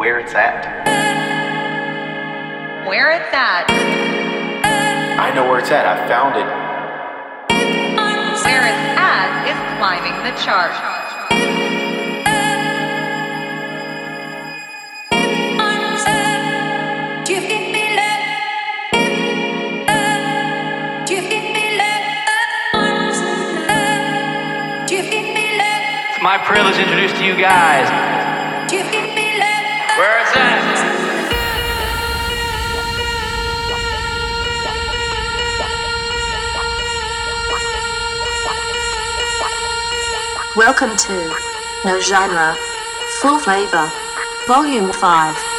where it's at. Where it's at. I know where it's at. I found it. Where it's at is climbing the chart. It's my privilege to introduce to you guys Welcome to No Genre, Full Flavor, Volume 5.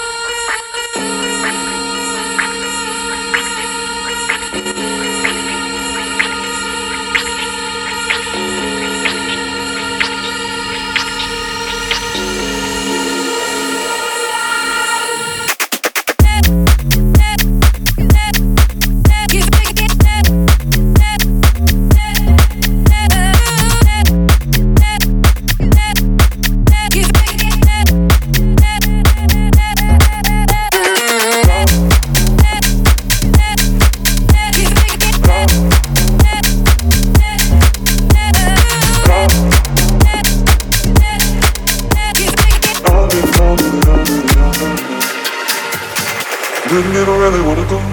Didn't even really wanna go.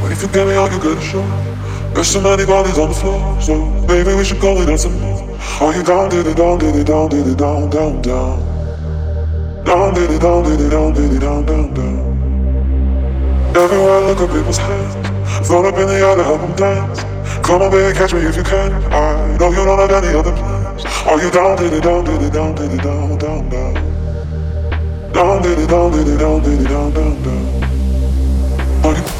But if you get me, I'll get a show. There's so many bodies on the floor, so maybe we should call it some more. Are you down, did it down, did it down, did it down, down, down. Down, did it down, did it down, did it down, down, down. Everywhere I look at people's hands. Thrown up in the air to help them dance. Come on, baby, catch me if you can. I know you don't have any other plans. Are you down, did it down, did it down, did it down, down, down. Down, Down, did it down, did it down, did it down, down, down. But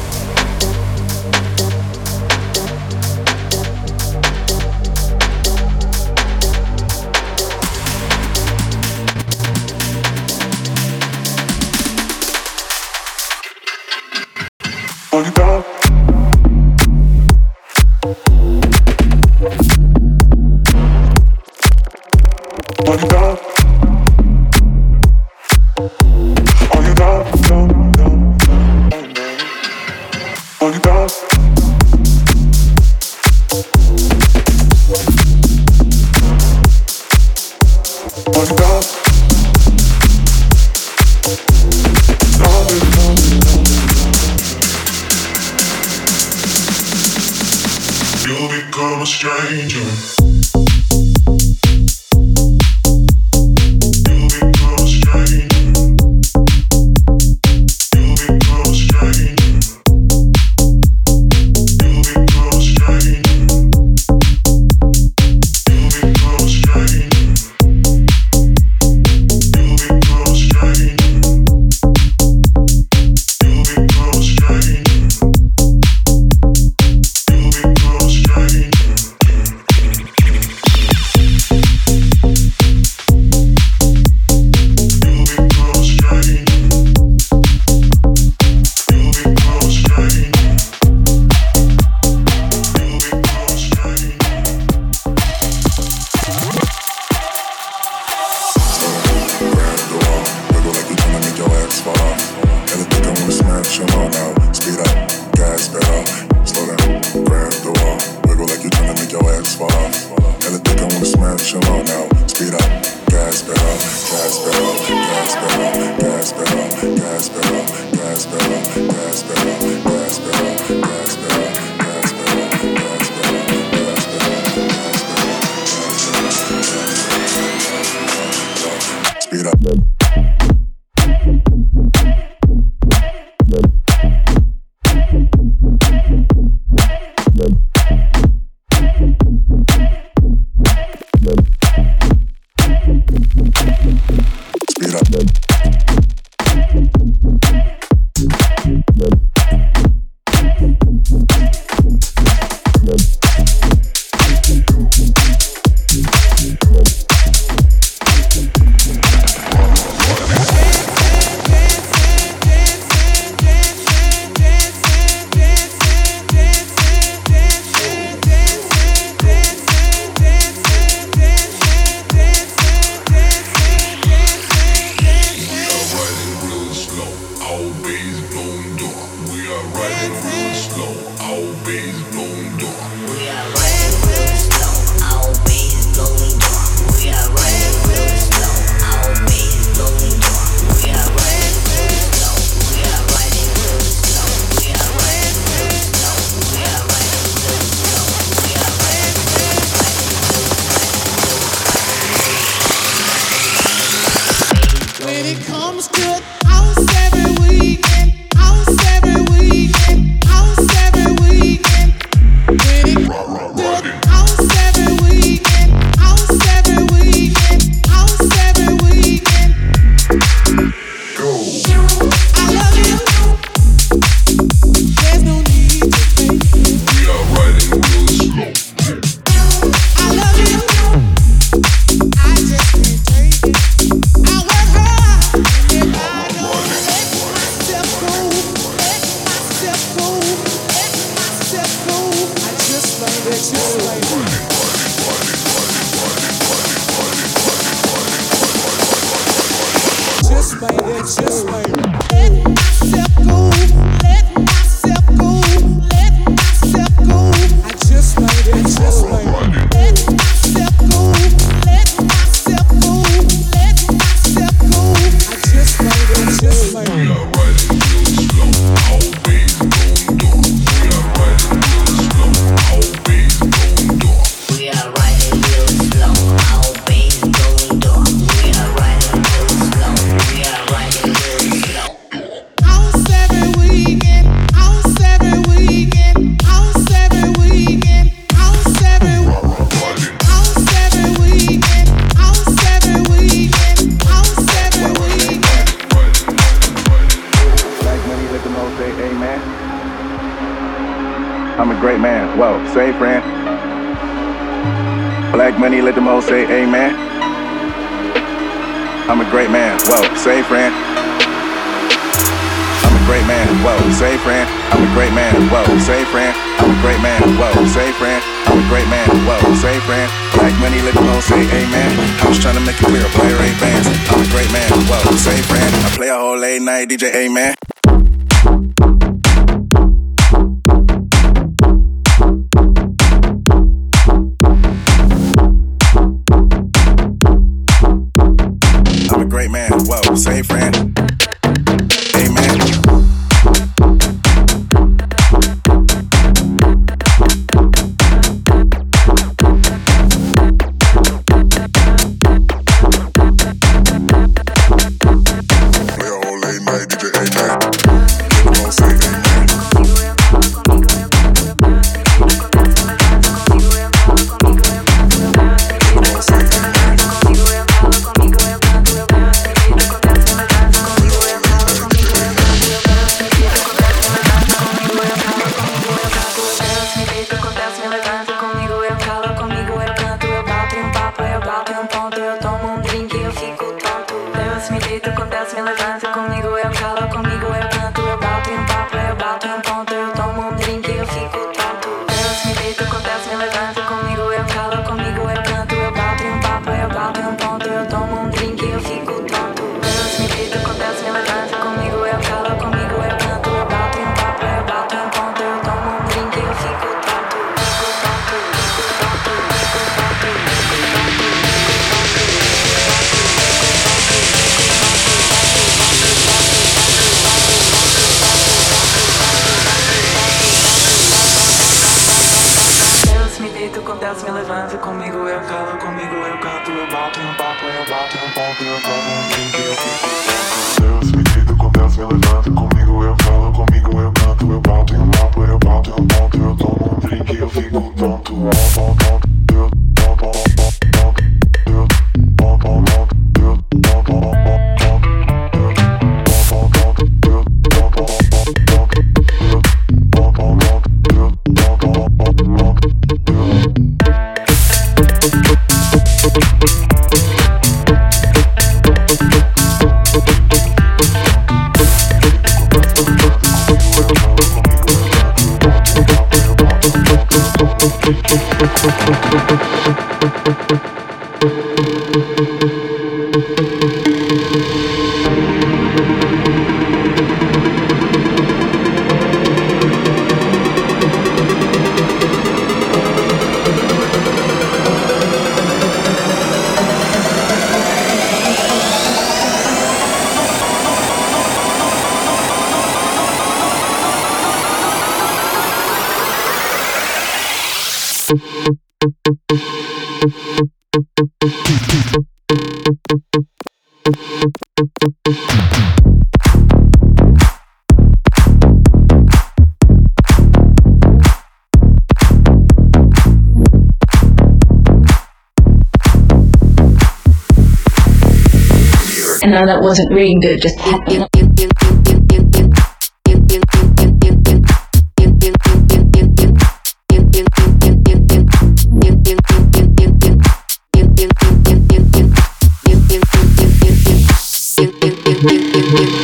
say amen. I was trying to make it clear, player ain't bands. I'm a great man, well, same friend. I play a whole late night, DJ, amen. And now that wasn't really good, just happy. Dance, come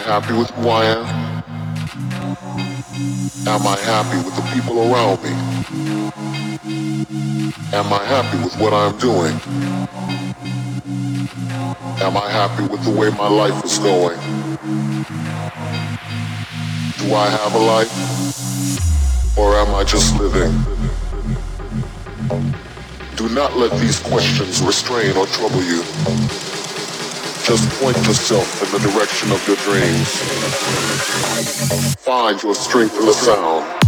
happy with who I am? Am I happy with the people around me? Am I happy with what I'm doing? Am I happy with the way my life is going? Do I have a life? Or am I just living? Do not let these questions restrain or trouble you. Just point yourself in the direction of your dreams. Find your strength in the sound.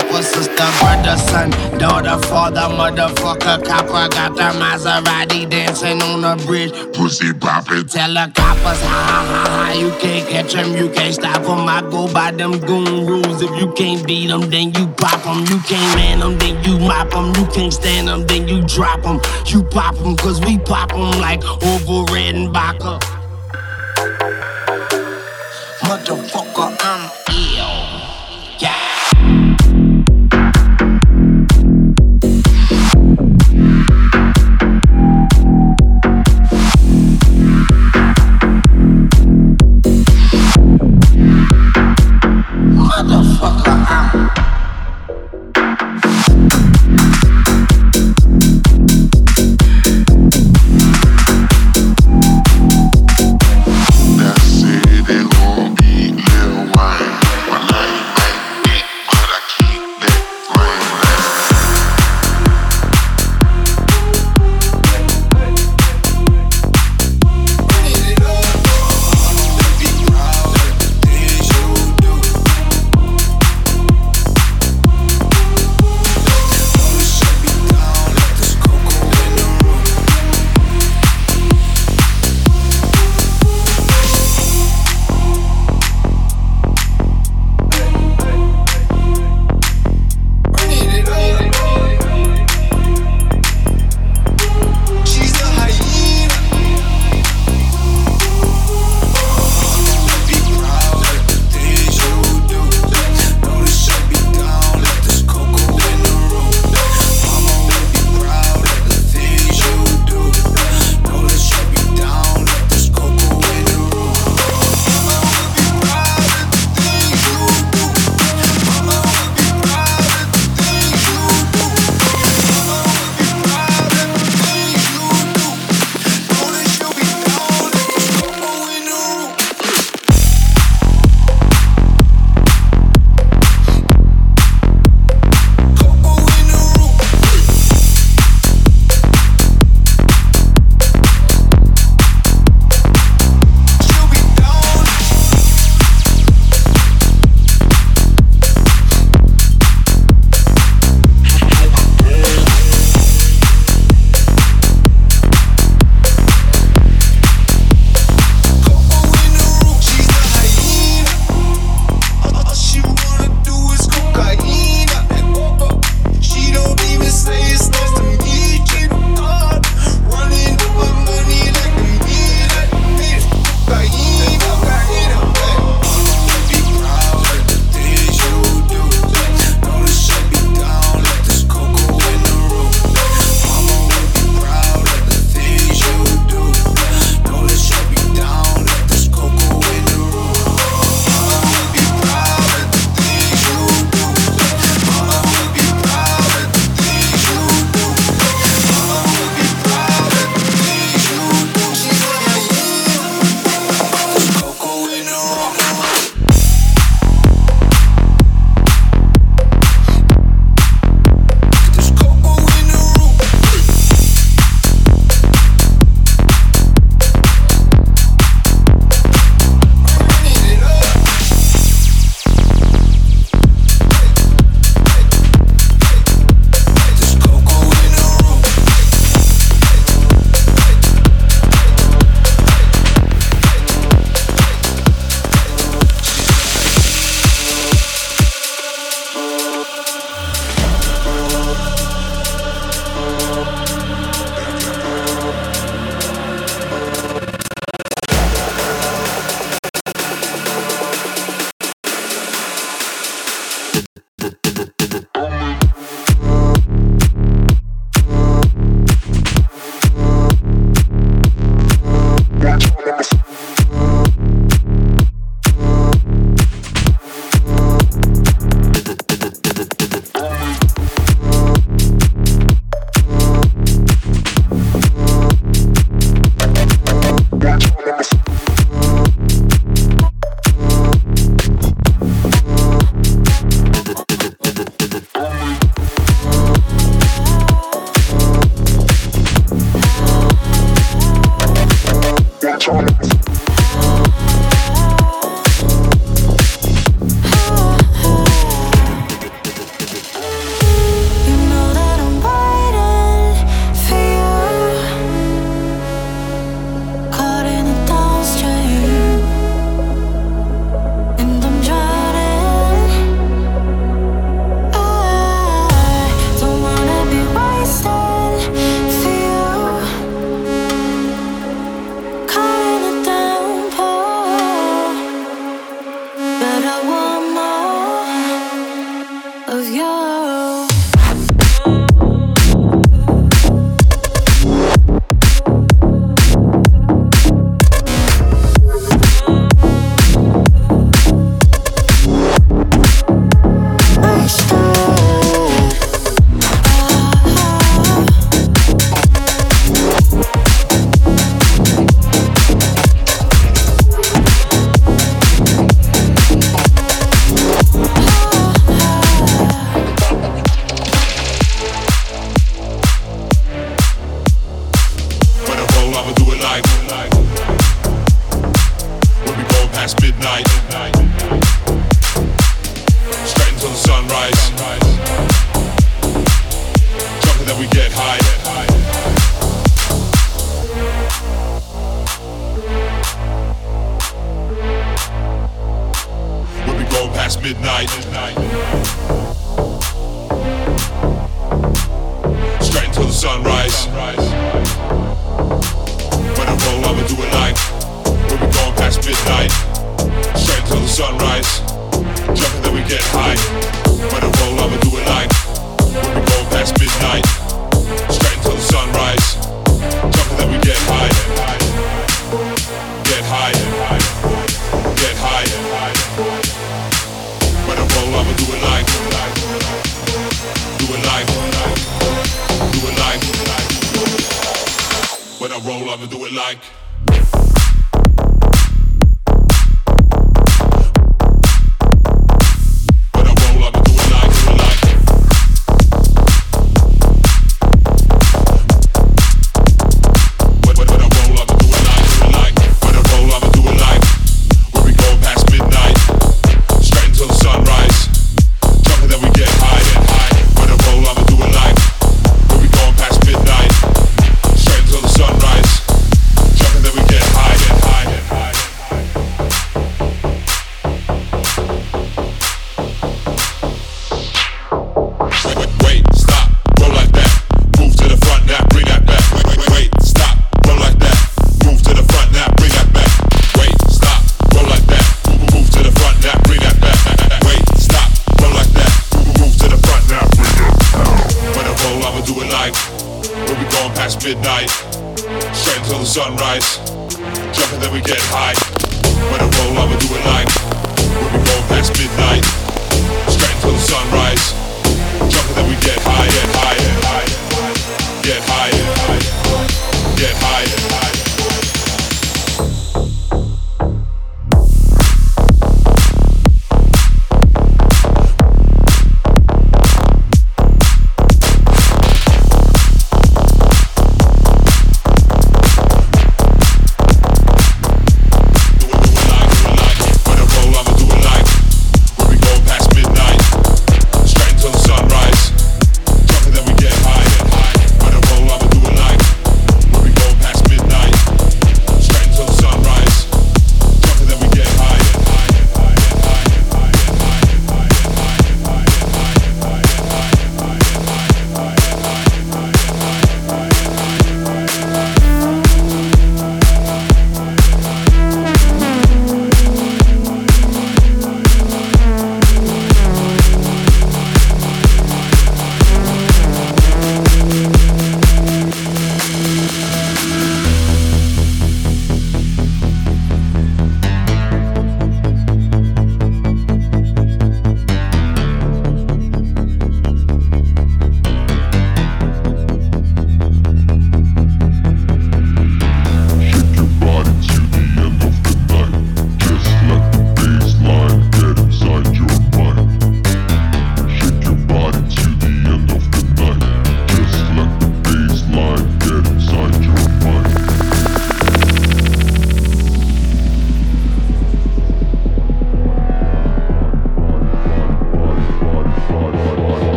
Ch. Sister, brother, son, daughter, father, motherfucker, copper. Got the Maserati dancing on the bridge. Pussy poppin'. Tell the coppers, ha ha ha. You can't catch them, you can't stop them. I go by them goon rules. If you can't beat them, then you pop them. You can't man them, then you mop them. You can't stand them, then you drop them. You pop them, cause we pop them like over red and. Motherfucker, I'm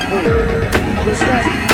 was